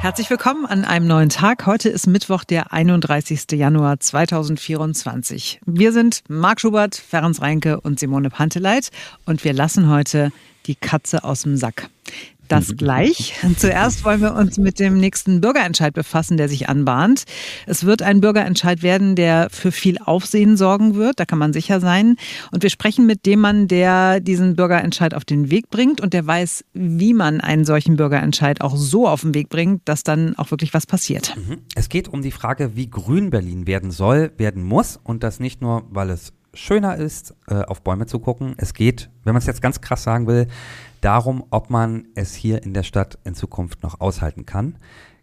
Herzlich willkommen an einem neuen Tag. Heute ist Mittwoch, der 31. Januar 2024. Wir sind Marc Schubert, Ferenc Reinke und Simone Panteleit und wir lassen heute die Katze aus dem Sack das gleich. Zuerst wollen wir uns mit dem nächsten Bürgerentscheid befassen, der sich anbahnt. Es wird ein Bürgerentscheid werden, der für viel Aufsehen sorgen wird, da kann man sicher sein. Und wir sprechen mit dem Mann, der diesen Bürgerentscheid auf den Weg bringt und der weiß, wie man einen solchen Bürgerentscheid auch so auf den Weg bringt, dass dann auch wirklich was passiert. Mhm. Es geht um die Frage, wie grün Berlin werden soll, werden muss und das nicht nur, weil es schöner ist, äh, auf Bäume zu gucken. Es geht, wenn man es jetzt ganz krass sagen will, darum, ob man es hier in der Stadt in Zukunft noch aushalten kann.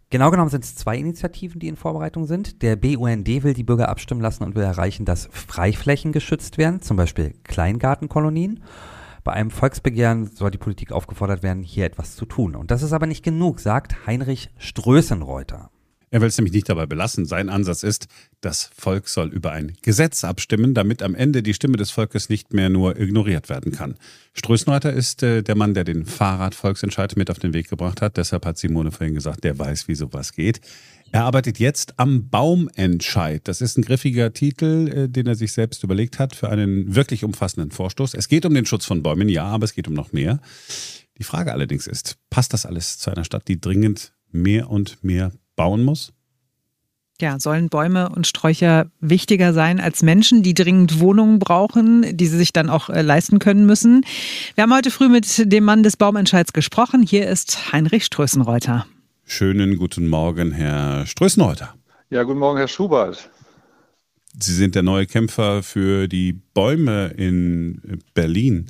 Genau genommen sind es zwei Initiativen, die in Vorbereitung sind. Der BUND will die Bürger abstimmen lassen und will erreichen, dass Freiflächen geschützt werden, zum Beispiel Kleingartenkolonien. Bei einem Volksbegehren soll die Politik aufgefordert werden, hier etwas zu tun. Und das ist aber nicht genug, sagt Heinrich Strößenreuter. Er will es nämlich nicht dabei belassen. Sein Ansatz ist, das Volk soll über ein Gesetz abstimmen, damit am Ende die Stimme des Volkes nicht mehr nur ignoriert werden kann. Strößenreiter ist äh, der Mann, der den Fahrradvolksentscheid mit auf den Weg gebracht hat. Deshalb hat Simone vorhin gesagt, der weiß, wie sowas geht. Er arbeitet jetzt am Baumentscheid. Das ist ein griffiger Titel, äh, den er sich selbst überlegt hat für einen wirklich umfassenden Vorstoß. Es geht um den Schutz von Bäumen, ja, aber es geht um noch mehr. Die Frage allerdings ist, passt das alles zu einer Stadt, die dringend mehr und mehr bauen muss? Ja, sollen Bäume und Sträucher wichtiger sein als Menschen, die dringend Wohnungen brauchen, die sie sich dann auch äh, leisten können müssen? Wir haben heute früh mit dem Mann des Baumentscheids gesprochen. Hier ist Heinrich Strößenreuter. Schönen guten Morgen, Herr Strößenreuter. Ja, guten Morgen, Herr Schubert. Sie sind der neue Kämpfer für die Bäume in Berlin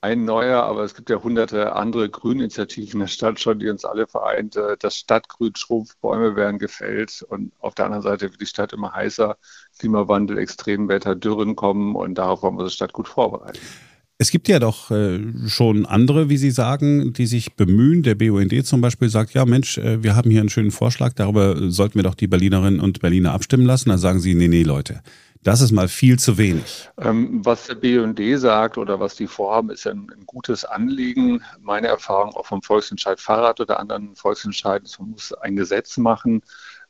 ein neuer, aber es gibt ja hunderte andere Grüninitiativen in der Stadt schon, die uns alle vereint. Äh, das Stadtgrün schrumpft, Bäume werden gefällt und auf der anderen Seite wird die Stadt immer heißer, Klimawandel, Extremwetter, Dürren kommen und darauf wollen wir die Stadt gut vorbereiten. Es gibt ja doch äh, schon andere, wie Sie sagen, die sich bemühen. Der BUND zum Beispiel sagt, ja Mensch, äh, wir haben hier einen schönen Vorschlag, darüber sollten wir doch die Berlinerinnen und Berliner abstimmen lassen. Da sagen Sie, nee, nee, Leute, das ist mal viel zu wenig. Ähm, was der BUND sagt oder was die vorhaben, ist ein, ein, gutes Anliegen. Meine Erfahrung auch vom Volksentscheid Fahrrad oder anderen Volksentscheiden ist, man muss ein Gesetz machen.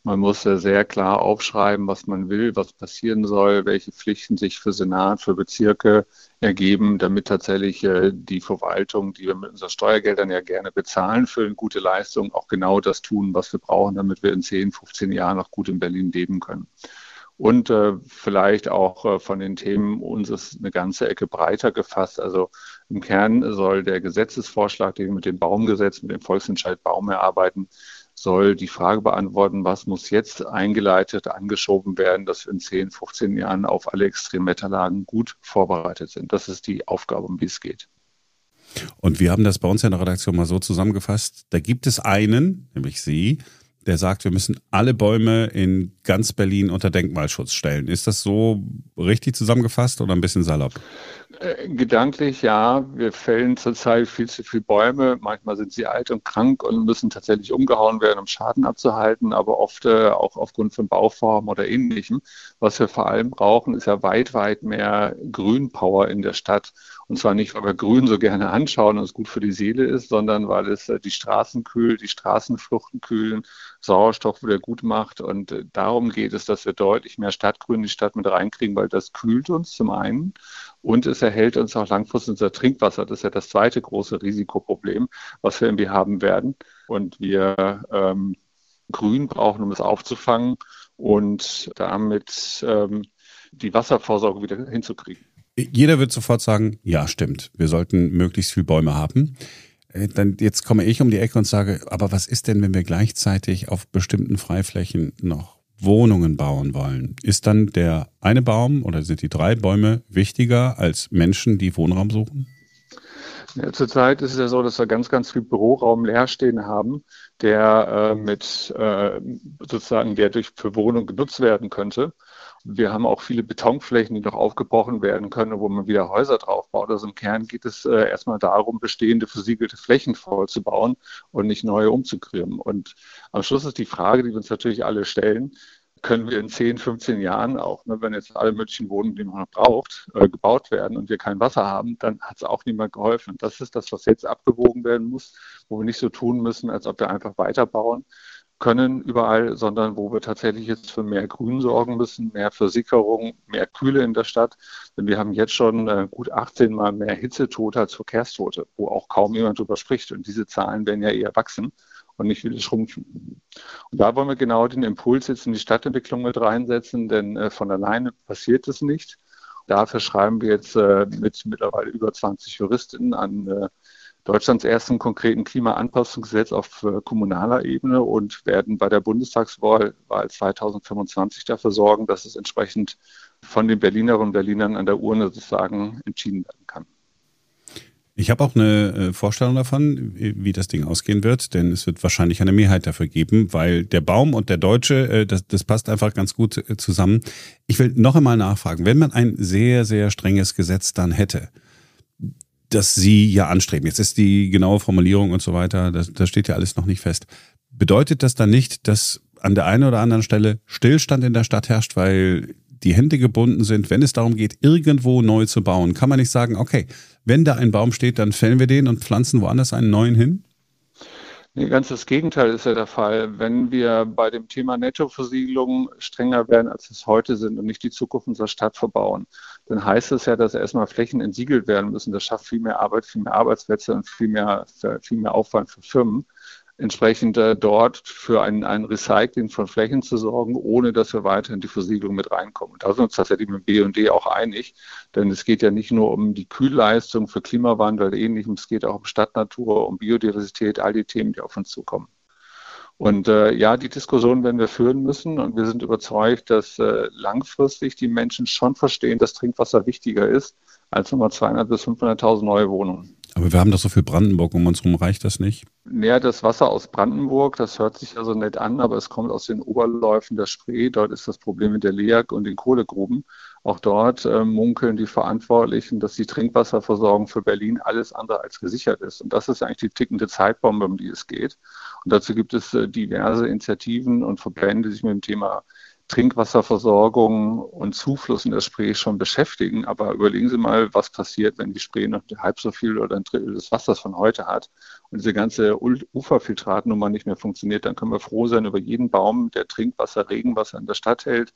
Man muss sehr klar aufschreiben, was man will, was passieren soll, welche Pflichten sich für Senat, für Bezirke ergeben, damit tatsächlich äh, die Verwaltung, die wir mit unseren Steuergeldern ja gerne bezahlen für eine gute Leistung, auch genau das tun, was wir brauchen, damit wir in 10, 15 Jahren noch gut in Berlin leben können und äh, vielleicht auch äh, von den Themen uns ist eine ganze Ecke breiter gefasst. Also im Kern soll der Gesetzesvorschlag, den wir mit dem Baumgesetz, mit dem Volksentscheid Baum erarbeiten, soll die Frage beantworten, was muss jetzt eingeleitet, angeschoben werden, dass wir in 10, 15 Jahren auf alle Extremwetterlagen gut vorbereitet sind. Das ist die Aufgabe, um die es geht. Und wir haben das bei uns in der Redaktion mal so zusammengefasst. Da gibt es einen, nämlich Sie, der sagt, wir müssen alle Bäume in ganz Berlin unter Denkmalschutz stellen. Ist das so richtig zusammengefasst oder ein bisschen salopp? Äh, gedanklich ja. Wir fällen zurzeit viel zu viele Bäume. Manchmal sind sie alt und krank und müssen tatsächlich umgehauen werden, um Schaden abzuhalten, aber oft äh, auch aufgrund von Bauformen oder ähnlichem. Was wir vor allem brauchen, ist ja weit, weit mehr Grünpower in der Stadt. Und zwar nicht, weil wir Grün so gerne anschauen und es gut für die Seele ist, sondern weil es äh, die Straßen kühlt, die Straßenfluchten kühlen, Sauerstoff wieder gut macht. Und äh, darum geht es, dass wir deutlich mehr Stadtgrün in die Stadt mit reinkriegen, weil das kühlt uns zum einen und es erhält uns auch langfristig unser Trinkwasser. Das ist ja das zweite große Risikoproblem, was wir irgendwie haben werden. Und wir ähm, Grün brauchen, um es aufzufangen und damit ähm, die Wasservorsorge wieder hinzukriegen. Jeder wird sofort sagen, ja, stimmt, wir sollten möglichst viel Bäume haben. Äh, dann jetzt komme ich um die Ecke und sage, aber was ist denn, wenn wir gleichzeitig auf bestimmten Freiflächen noch Wohnungen bauen wollen? Ist dann der eine Baum oder sind die drei Bäume wichtiger als Menschen, die Wohnraum suchen? Ja, zurzeit ist es ja so, dass wir ganz, ganz viel Büroraum leer stehen haben, der äh, mit äh, sozusagen, der durch für Wohnung genutzt werden könnte. Wir haben auch viele Betonflächen, die noch aufgebrochen werden können, wo man wieder Häuser drauf baut. Also im Kern geht es äh, erstmal darum, bestehende versiegelte Flächen vollzubauen und nicht neue umzukriegen. Und am Schluss ist die Frage, die wir uns natürlich alle stellen, können wir in 10, 15 Jahren auch, ne, wenn jetzt alle möglichen Wohnungen, die man noch braucht, äh, gebaut werden und wir kein Wasser haben, dann hat es auch niemand geholfen. Das ist das, was jetzt abgewogen werden muss, wo wir nicht so tun müssen, als ob wir einfach weiterbauen können überall, sondern wo wir tatsächlich jetzt für mehr Grün sorgen müssen, mehr Versickerung, mehr Kühle in der Stadt. Denn wir haben jetzt schon äh, gut 18 Mal mehr Hitzetote als Verkehrstote, wo auch kaum jemand drüber spricht. Und diese Zahlen werden ja eher wachsen und nicht wieder schrumpfen. Und da wollen wir genau den Impuls jetzt in die Stadtentwicklung mit reinsetzen, denn äh, von alleine passiert es nicht. Dafür schreiben wir jetzt äh, mit mittlerweile über 20 Juristinnen an äh, Deutschlands ersten konkreten Klimaanpassungsgesetz auf äh, kommunaler Ebene und werden bei der Bundestagswahl Wahl 2025 dafür sorgen, dass es entsprechend von den Berlinerinnen und Berlinern an der Urne sozusagen entschieden werden kann. Ich habe auch eine äh, Vorstellung davon, wie das Ding ausgehen wird, denn es wird wahrscheinlich eine Mehrheit dafür geben, weil der Baum und der Deutsche, äh, das, das passt einfach ganz gut zusammen. Ich will noch einmal nachfragen, wenn man ein sehr, sehr strenges Gesetz dann hätte, das Sie ja anstreben, jetzt ist die genaue Formulierung und so weiter, das, das steht ja alles noch nicht fest. Bedeutet das dann nicht, dass an der einen oder anderen Stelle Stillstand in der Stadt herrscht, weil die Hände gebunden sind, wenn es darum geht, irgendwo neu zu bauen? Kann man nicht sagen, okay, wenn da ein Baum steht, dann fällen wir den und pflanzen woanders einen neuen hin? Nee, ganz das Gegenteil ist ja der Fall. Wenn wir bei dem Thema Nettoversiegelung strenger werden, als es heute sind und nicht die Zukunft unserer Stadt verbauen, dann heißt es ja, dass erstmal Flächen entsiegelt werden müssen. Das schafft viel mehr Arbeit, viel mehr Arbeitsplätze und viel mehr, viel mehr Aufwand für Firmen entsprechend äh, dort für ein, ein Recycling von Flächen zu sorgen, ohne dass wir weiter in die Versiegelung mit reinkommen. Da sind wir uns tatsächlich mit BD auch einig, denn es geht ja nicht nur um die Kühlleistung für Klimawandel oder ähnlichem, es geht auch um Stadtnatur, um Biodiversität, all die Themen, die auf uns zukommen. Und äh, ja, die Diskussion werden wir führen müssen und wir sind überzeugt, dass äh, langfristig die Menschen schon verstehen, dass Trinkwasser wichtiger ist als nochmal 200.000 bis 500.000 neue Wohnungen. Aber wir haben doch so viel Brandenburg um uns herum, reicht das nicht? Naja, das Wasser aus Brandenburg, das hört sich also nett an, aber es kommt aus den Oberläufen der Spree. Dort ist das Problem mit der LEAG und den Kohlegruben. Auch dort äh, munkeln die Verantwortlichen, dass die Trinkwasserversorgung für Berlin alles andere als gesichert ist. Und das ist eigentlich die tickende Zeitbombe, um die es geht. Und dazu gibt es äh, diverse Initiativen und Verbände, die sich mit dem Thema Trinkwasserversorgung und Zufluss in der Spree schon beschäftigen. Aber überlegen Sie mal, was passiert, wenn die Spree noch halb so viel oder ein Drittel des Wassers von heute hat und diese ganze Uferfiltratnummer nicht mehr funktioniert. Dann können wir froh sein über jeden Baum, der Trinkwasser, Regenwasser in der Stadt hält.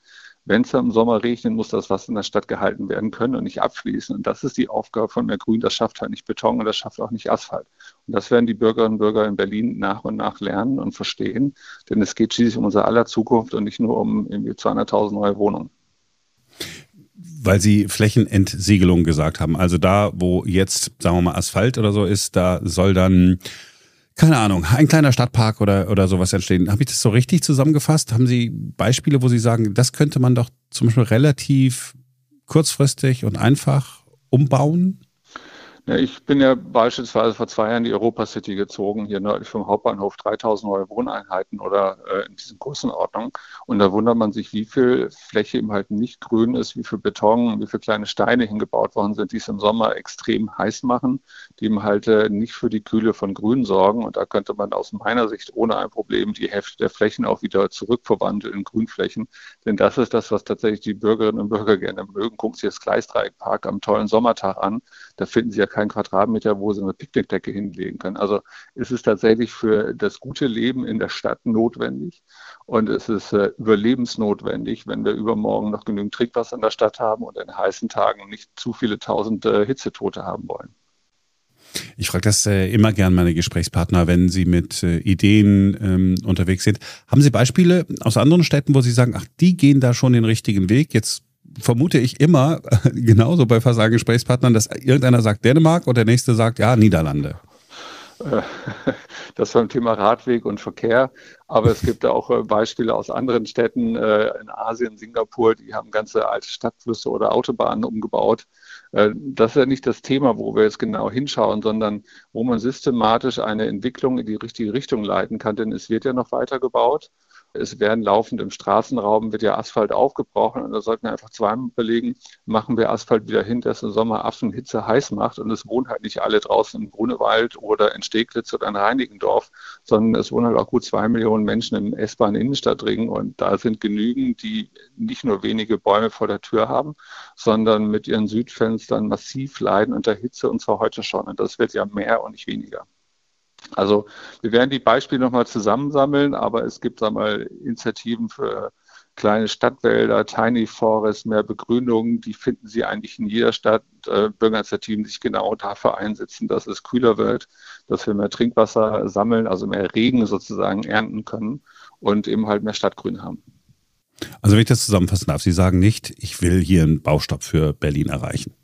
Wenn es im Sommer regnet, muss das Wasser in der Stadt gehalten werden können und nicht abfließen. Und das ist die Aufgabe von mehr Grün. Das schafft halt nicht Beton und das schafft auch nicht Asphalt. Und das werden die Bürgerinnen und Bürger in Berlin nach und nach lernen und verstehen. Denn es geht schließlich um unser aller Zukunft und nicht nur um irgendwie 200.000 neue Wohnungen weil Sie Flächenentsiegelung gesagt haben. Also da, wo jetzt, sagen wir mal, Asphalt oder so ist, da soll dann keine Ahnung, ein kleiner Stadtpark oder, oder sowas entstehen. Habe ich das so richtig zusammengefasst? Haben Sie Beispiele, wo Sie sagen, das könnte man doch zum Beispiel relativ kurzfristig und einfach umbauen? Ja, ich bin ja beispielsweise vor zwei Jahren in die Europa City gezogen, hier nördlich vom Hauptbahnhof, 3000 neue Wohneinheiten oder äh, in diesen Größenordnungen. Und da wundert man sich, wie viel Fläche eben halt nicht grün ist, wie viel Beton, wie viele kleine Steine hingebaut worden sind, die es im Sommer extrem heiß machen, die eben halt äh, nicht für die Kühle von Grün sorgen. Und da könnte man aus meiner Sicht ohne ein Problem die Hälfte der Flächen auch wieder zurückverwandeln in Grünflächen. Denn das ist das, was tatsächlich die Bürgerinnen und Bürger gerne mögen. Gucken Sie das Gleisdreieckpark am tollen Sommertag an. Da finden Sie ja keinen Quadratmeter, wo sie eine Picknickdecke hinlegen können. Also es ist tatsächlich für das gute Leben in der Stadt notwendig und es ist äh, überlebensnotwendig, wenn wir übermorgen noch genügend Trinkwasser in der Stadt haben und in heißen Tagen nicht zu viele tausend äh, Hitzetote haben wollen. Ich frage das äh, immer gern meine Gesprächspartner, wenn sie mit äh, Ideen ähm, unterwegs sind. Haben Sie Beispiele aus anderen Städten, wo Sie sagen, ach, die gehen da schon den richtigen Weg? Jetzt vermute ich immer, genauso bei Versagen Gesprächspartnern, dass irgendeiner sagt Dänemark und der nächste sagt, ja, Niederlande. Das beim Thema Radweg und Verkehr. Aber es gibt auch äh, Beispiele aus anderen Städten äh, in Asien, Singapur, die haben ganze alte Stadtflüsse oder Autobahnen umgebaut. Äh, das ist ja nicht das Thema, wo wir jetzt genau hinschauen, sondern wo man systematisch eine Entwicklung in die richtige Richtung leiten kann, denn es wird ja noch weiter gebaut. Es werden laufend im Straßenraum, wird ja Asphalt aufgebrochen und da sollten wir einfach zweimal überlegen, machen wir Asphalt wieder hin, dass im Sommer Affen Hitze heiß macht und es wohnen halt nicht alle draußen im Grunewald oder in Steglitz oder in Reinigendorf, sondern es wohnen halt auch gut zwei Millionen Menschen im S-Bahn-Innenstadtring und da sind genügend, die nicht nur wenige Bäume vor der Tür haben, sondern mit ihren Südfenstern massiv leiden unter Hitze und zwar heute schon. Und das wird ja mehr und nicht weniger. Also wir werden die Beispiele nochmal zusammensammeln, aber es gibt da mal Initiativen für kleine Stadtwälder, Tiny Forest, mehr Begrünungen, die finden Sie eigentlich in jeder Stadt. Äh, Bürgerinitiativen, die sich genau dafür einsetzen, dass es kühler wird, dass wir mehr Trinkwasser sammeln, also mehr Regen sozusagen ernten können und eben halt mehr Stadtgrün haben. Also wenn ich das zusammenfassen darf, Sie sagen nicht, ich will hier einen Baustopp für Berlin erreichen.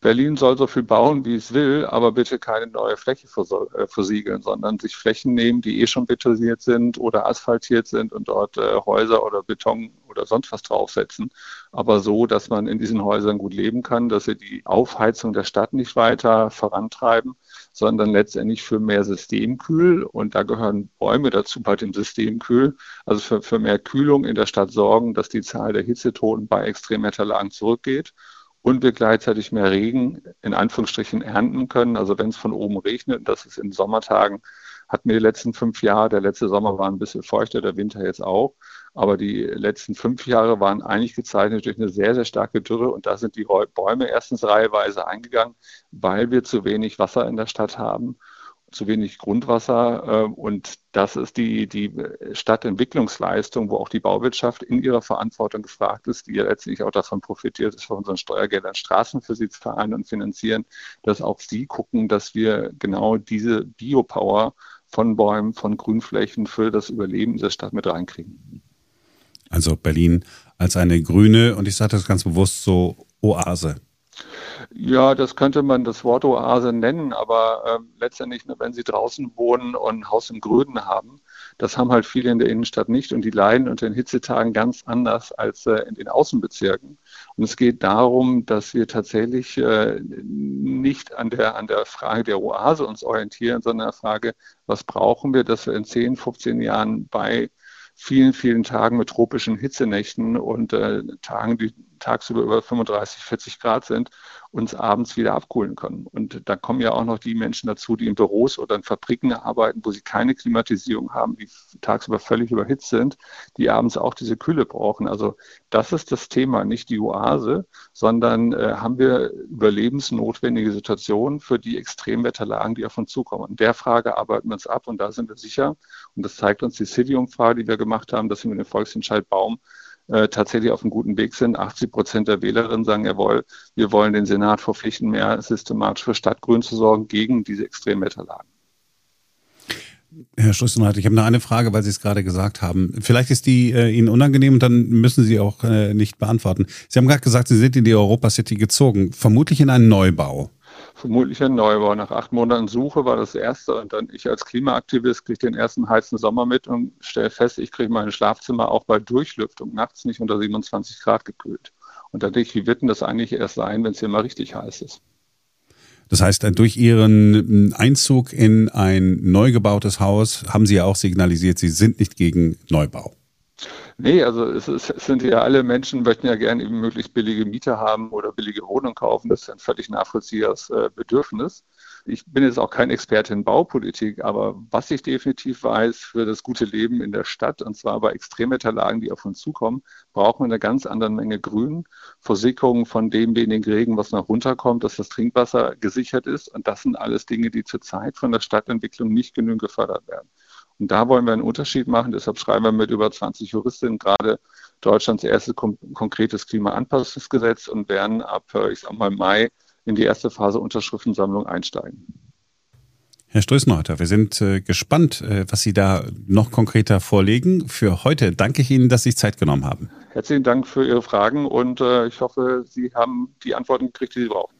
Berlin soll so viel bauen, wie es will, aber bitte keine neue Fläche äh, versiegeln, sondern sich Flächen nehmen, die eh schon betoniert sind oder asphaltiert sind und dort äh, Häuser oder Beton oder sonst was draufsetzen. Aber so, dass man in diesen Häusern gut leben kann, dass sie die Aufheizung der Stadt nicht weiter vorantreiben, sondern letztendlich für mehr Systemkühl. Und da gehören Bäume dazu bei dem Systemkühl. Also für, für mehr Kühlung in der Stadt sorgen, dass die Zahl der Hitzetoten bei Extremwetterlagen zurückgeht und wir gleichzeitig mehr Regen in Anführungsstrichen ernten können. Also wenn es von oben regnet, das ist in Sommertagen, hatten wir die letzten fünf Jahre, der letzte Sommer war ein bisschen feuchter, der Winter jetzt auch, aber die letzten fünf Jahre waren eigentlich gezeichnet durch eine sehr, sehr starke Dürre und da sind die Bäume erstens reiheweise eingegangen, weil wir zu wenig Wasser in der Stadt haben zu wenig Grundwasser. Ähm, und das ist die, die Stadtentwicklungsleistung, wo auch die Bauwirtschaft in ihrer Verantwortung gefragt ist, die ja letztlich auch davon profitiert, dass wir unseren Steuergeldern Straßen für sie zahlen und finanzieren, dass auch sie gucken, dass wir genau diese Biopower von Bäumen, von Grünflächen für das Überleben dieser Stadt mit reinkriegen. Also Berlin als eine grüne, und ich sage das ganz bewusst so, Oase. Ja, das könnte man das Wort Oase nennen, aber äh, letztendlich, ne, wenn Sie draußen wohnen und ein Haus im Grünen haben, das haben halt viele in der Innenstadt nicht und die leiden unter den Hitzetagen ganz anders als äh, in den Außenbezirken. Und es geht darum, dass wir tatsächlich äh, nicht an der, an der Frage der Oase uns orientieren, sondern an der Frage, was brauchen wir, dass wir in 10, 15 Jahren bei vielen, vielen Tagen mit tropischen Hitzenächten und äh, Tagen, die tagsüber über 35, 40 Grad sind, uns abends wieder abkühlen können. Und da kommen ja auch noch die Menschen dazu, die in Büros oder in Fabriken arbeiten, wo sie keine Klimatisierung haben, die tagsüber völlig überhitzt sind, die abends auch diese Kühle brauchen. Also das ist das Thema, nicht die Oase, sondern äh, haben wir überlebensnotwendige Situationen für die Extremwetterlagen, die auf uns zukommen. In der Frage arbeiten wir uns ab und da sind wir sicher. Und das zeigt uns die City-Umfrage, die wir gemacht haben, dass wir mit dem Volksentscheid Baum äh, tatsächlich auf einem guten Weg sind. 80 Prozent der Wählerinnen sagen, jawohl, wir wollen den Senat verpflichten, mehr systematisch für Stadtgrün zu sorgen gegen diese Extremwetterlagen. Herr Schlussenreit, ich habe noch eine Frage, weil Sie es gerade gesagt haben. Vielleicht ist die äh, Ihnen unangenehm und dann müssen Sie auch äh, nicht beantworten. Sie haben gerade gesagt, Sie sind in die Europa City gezogen, vermutlich in einen Neubau vermutlich ein Neubau. Nach acht Monaten Suche war das erste und dann ich als Klimaaktivist kriege den ersten heißen Sommer mit und stelle fest, ich kriege mein Schlafzimmer auch bei Durchlüftung nachts nicht unter 27 Grad gekühlt. Und da denke ich, wie wird denn das eigentlich erst sein, wenn es hier mal richtig heiß ist? Das heißt, durch Ihren Einzug in ein neu gebautes Haus haben Sie ja auch signalisiert, Sie sind nicht gegen Neubau. Nee, also es, ist, es, sind ja alle Menschen, möchten ja gerne eben möglichst billige Miete haben oder billige Wohnungen kaufen. Das ist ein völlig nachvollziehbares äh, Bedürfnis. Ich bin jetzt auch kein Experte in Baupolitik, aber was ich definitiv weiß für das gute Leben in der Stadt, und zwar bei Extremwetterlagen, die auf uns zukommen, brauchen wir eine ganz andere Menge Grün, Versickerung von dem wenigen Regen, was noch runterkommt, dass das Trinkwasser gesichert ist. Und das sind alles Dinge, die zurzeit von der Stadtentwicklung nicht genügend gefördert werden. Und da wollen wir einen Unterschied machen. Deshalb schreiben wir mit über 20 Juristinnen gerade Deutschlands erstes konkretes Klimaanpassungsgesetz und werden ab, äh, ich sag mal, Mai in die erste Phase Unterschriftensammlung einsteigen. Herr Strößenreuter, wir sind äh, gespannt, äh, was Sie da noch konkreter vorlegen. Für heute danke ich Ihnen, dass Sie sich Zeit genommen haben. Herzlichen Dank für Ihre Fragen und äh, ich hoffe, Sie haben die Antworten gekriegt, die Sie brauchen.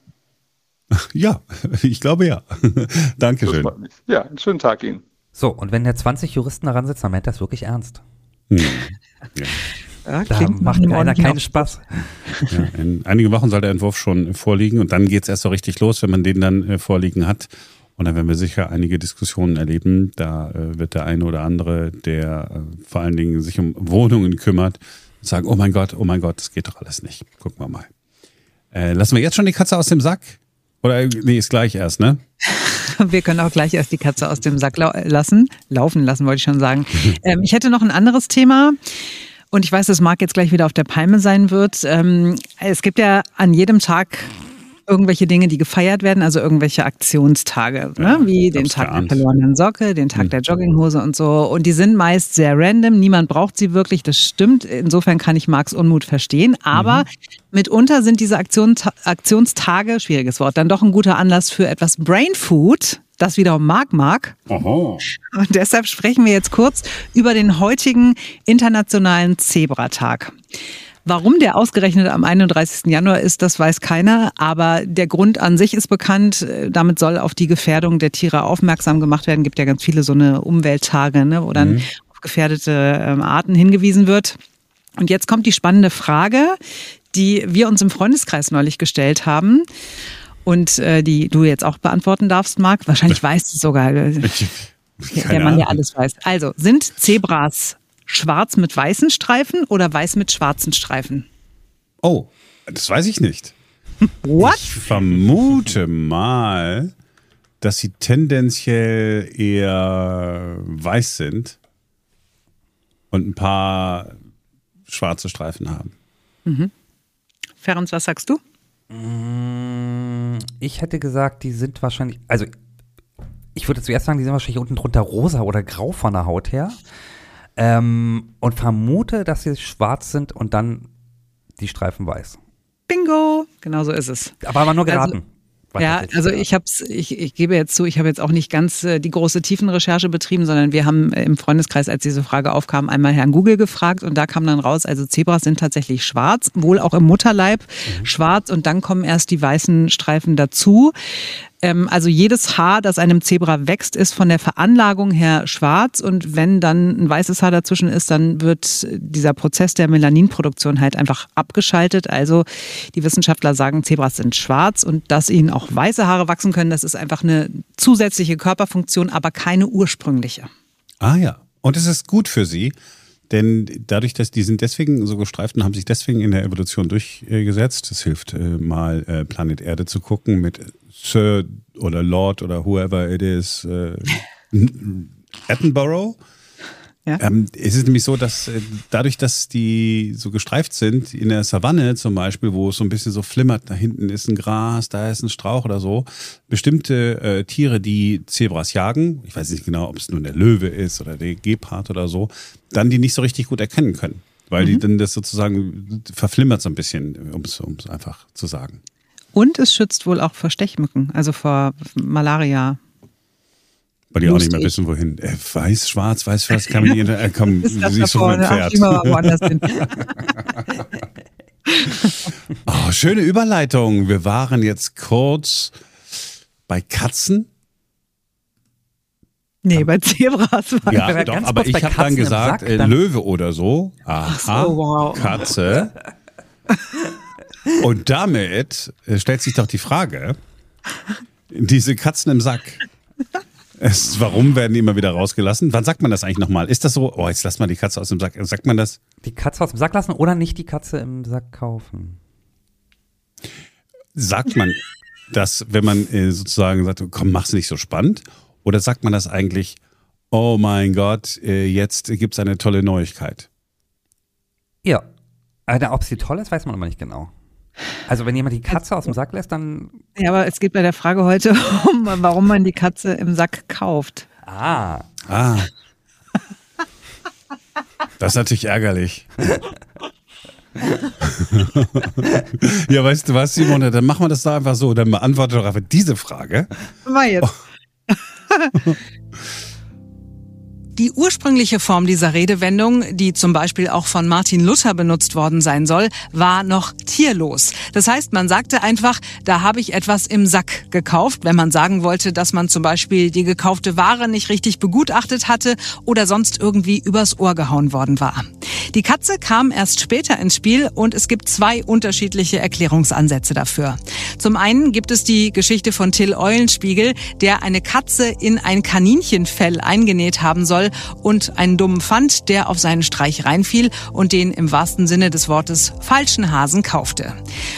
Ja, ich glaube ja. Dankeschön. Ja, einen schönen Tag Ihnen. So, und wenn der 20 Juristen daran sitzen, dann meint das wirklich ernst. Hm. Ja. Ja, da macht keiner keinen Spaß. Ja, in einigen Wochen soll der Entwurf schon vorliegen und dann geht es erst so richtig los, wenn man den dann äh, vorliegen hat. Und da werden wir sicher einige Diskussionen erleben. Da äh, wird der eine oder andere, der äh, vor allen Dingen sich um Wohnungen kümmert, sagen, oh mein Gott, oh mein Gott, das geht doch alles nicht. Gucken wir mal. Äh, lassen wir jetzt schon die Katze aus dem Sack? Oder nee, ist gleich erst, ne? Wir können auch gleich erst die Katze aus dem Sack lau lassen. Laufen lassen, wollte ich schon sagen. ähm, ich hätte noch ein anderes Thema. Und ich weiß, dass Marc jetzt gleich wieder auf der Palme sein wird. Ähm, es gibt ja an jedem Tag irgendwelche Dinge, die gefeiert werden, also irgendwelche Aktionstage, ne? wie den Tag der verlorenen Socke, den Tag hm. der Jogginghose und so. Und die sind meist sehr random. Niemand braucht sie wirklich. Das stimmt. Insofern kann ich Marks Unmut verstehen. Aber mhm. mitunter sind diese Aktions Aktionstage, schwieriges Wort, dann doch ein guter Anlass für etwas Brain Food. Das wiederum Marc mag. Aha. Und deshalb sprechen wir jetzt kurz über den heutigen Internationalen Zebratag. Warum der ausgerechnet am 31. Januar ist, das weiß keiner. Aber der Grund an sich ist bekannt. Damit soll auf die Gefährdung der Tiere aufmerksam gemacht werden. Es gibt ja ganz viele so eine Umwelttage, ne, wo dann mhm. auf gefährdete ähm, Arten hingewiesen wird. Und jetzt kommt die spannende Frage, die wir uns im Freundeskreis neulich gestellt haben und äh, die du jetzt auch beantworten darfst, Marc. Wahrscheinlich weißt du sogar. Der Mann, der alles weiß. Also, sind Zebras schwarz mit weißen Streifen oder weiß mit schwarzen Streifen? Oh, das weiß ich nicht. What? Ich vermute mal, dass sie tendenziell eher weiß sind und ein paar schwarze Streifen haben. Mhm. Ferenc, was sagst du? Mm, ich hätte gesagt, die sind wahrscheinlich, also ich würde zuerst sagen, die sind wahrscheinlich unten drunter rosa oder grau von der Haut her. Ähm, und vermute, dass sie schwarz sind und dann die Streifen weiß. Bingo! Genau so ist es. Aber, aber nur geraten. Also, ja, also ich hab's, ich, ich gebe jetzt zu, ich habe jetzt auch nicht ganz äh, die große Tiefenrecherche betrieben, sondern wir haben äh, im Freundeskreis, als diese Frage aufkam, einmal Herrn Google gefragt und da kam dann raus, also Zebras sind tatsächlich schwarz, wohl auch im Mutterleib mhm. schwarz und dann kommen erst die weißen Streifen dazu. Ähm, also jedes Haar, das einem Zebra wächst, ist von der Veranlagung her schwarz und wenn dann ein weißes Haar dazwischen ist, dann wird dieser Prozess der Melaninproduktion halt einfach abgeschaltet. Also die Wissenschaftler sagen, Zebras sind schwarz und dass ihnen auch weiße Haare wachsen können, das ist einfach eine zusätzliche Körperfunktion, aber keine ursprüngliche. Ah ja, und es ist gut für sie. Denn dadurch, dass die sind deswegen so gestreift und haben sich deswegen in der Evolution durchgesetzt. Das hilft äh, mal äh, Planet Erde zu gucken mit Sir oder Lord oder whoever it is, äh, Attenborough. Ja. Ähm, es ist nämlich so, dass äh, dadurch, dass die so gestreift sind, in der Savanne zum Beispiel, wo es so ein bisschen so flimmert, da hinten ist ein Gras, da ist ein Strauch oder so, bestimmte äh, Tiere, die Zebras jagen, ich weiß nicht genau, ob es nun der Löwe ist oder der Gepard oder so, dann die nicht so richtig gut erkennen können. Weil mhm. die dann das sozusagen verflimmert so ein bisschen, um es einfach zu sagen. Und es schützt wohl auch vor Stechmücken, also vor Malaria. Weil die auch nicht mehr wissen, wohin. Äh, weiß, schwarz, weiß, schwarz, kann man nicht. Äh, komm, siehst du mein Pferd. oh, schöne Überleitung. Wir waren jetzt kurz bei Katzen. Nee, bei Zebras waren ja, wir doch, ganz aber ich habe dann gesagt, Sack, äh, dann Löwe oder so. Aha, so, wow. Katze. Und damit äh, stellt sich doch die Frage, diese Katzen im Sack, es, warum werden die immer wieder rausgelassen? Wann sagt man das eigentlich nochmal? Ist das so, oh, jetzt lass mal die Katze aus dem Sack, sagt man das? Die Katze aus dem Sack lassen oder nicht die Katze im Sack kaufen? Sagt man das, wenn man äh, sozusagen sagt, komm, mach's nicht so spannend? Oder sagt man das eigentlich, oh mein Gott, äh, jetzt gibt's eine tolle Neuigkeit? Ja. Aber ob sie toll ist, weiß man immer nicht genau. Also wenn jemand die Katze aus dem Sack lässt, dann. Ja, aber es geht bei der Frage heute um, warum man die Katze im Sack kauft. Ah. Ah. Das ist natürlich ärgerlich. ja, weißt du was, Simone, dann machen wir das doch einfach so. Dann beantworte doch einfach diese Frage. Mal jetzt. Die ursprüngliche Form dieser Redewendung, die zum Beispiel auch von Martin Luther benutzt worden sein soll, war noch tierlos. Das heißt, man sagte einfach, da habe ich etwas im Sack gekauft, wenn man sagen wollte, dass man zum Beispiel die gekaufte Ware nicht richtig begutachtet hatte oder sonst irgendwie übers Ohr gehauen worden war. Die Katze kam erst später ins Spiel und es gibt zwei unterschiedliche Erklärungsansätze dafür. Zum einen gibt es die Geschichte von Till Eulenspiegel, der eine Katze in ein Kaninchenfell eingenäht haben soll und einen dummen fand, der auf seinen Streich reinfiel und den im wahrsten Sinne des Wortes falschen Hasen kaufte.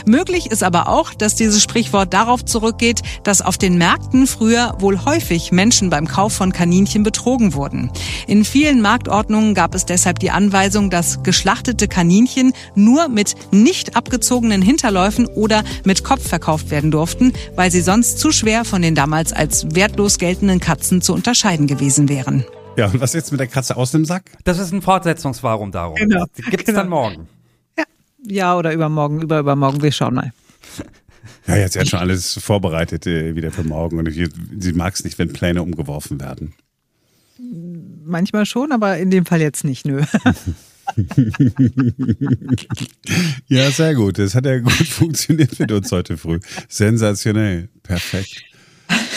Möglich ist aber auch, dass dieses Sprichwort darauf zurückgeht, dass auf den Märkten früher wohl häufig Menschen beim Kauf von Kaninchen betrogen wurden. In vielen Marktordnungen gab es deshalb die Anweisung, dass geschlachtete Kaninchen nur mit nicht abgezogenen Hinterläufen oder mit Kopf verkauft werden durften, weil sie sonst zu schwer von den damals als wertlos geltenden Katzen zu unterscheiden gewesen wären. Ja, und was jetzt mit der Katze aus dem Sack? Das ist ein Fortsetzungswarum darum. Genau. Die gibt's Genau. dann morgen. Ja, ja oder übermorgen, über übermorgen, wir schauen mal. Ja, jetzt hat schon alles vorbereitet äh, wieder für morgen. Und ich, sie mag es nicht, wenn Pläne umgeworfen werden. Manchmal schon, aber in dem Fall jetzt nicht, nö. Ja, sehr gut. Das hat ja gut funktioniert mit uns heute früh. Sensationell. Perfekt.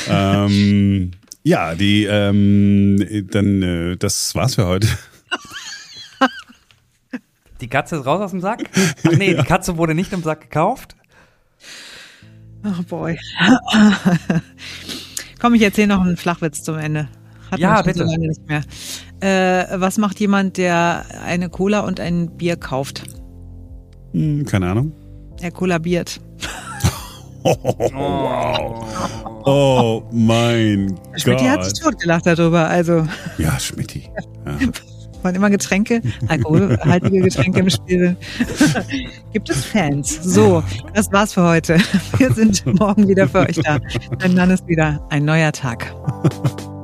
ähm, ja, die, ähm, dann, äh, das war's für heute. Die Katze ist raus aus dem Sack? Ach nee, die Katze wurde nicht im Sack gekauft. Oh boy. Komm, ich erzähle noch einen Flachwitz zum Ende. Hat Ja, bitte. So lange nicht mehr. Äh, was macht jemand, der eine Cola und ein Bier kauft? Hm, keine Ahnung. Er kollabiert. Oh mein Schmidt hat sich Gott. totgelacht darüber. Also Ja, Schmidti. Ja. waren immer Getränke, alkoholhaltige Getränke im Spiel. Gibt es Fans? So, das war's für heute. Wir sind morgen wieder für euch da. Dann ist wieder ein neuer Tag.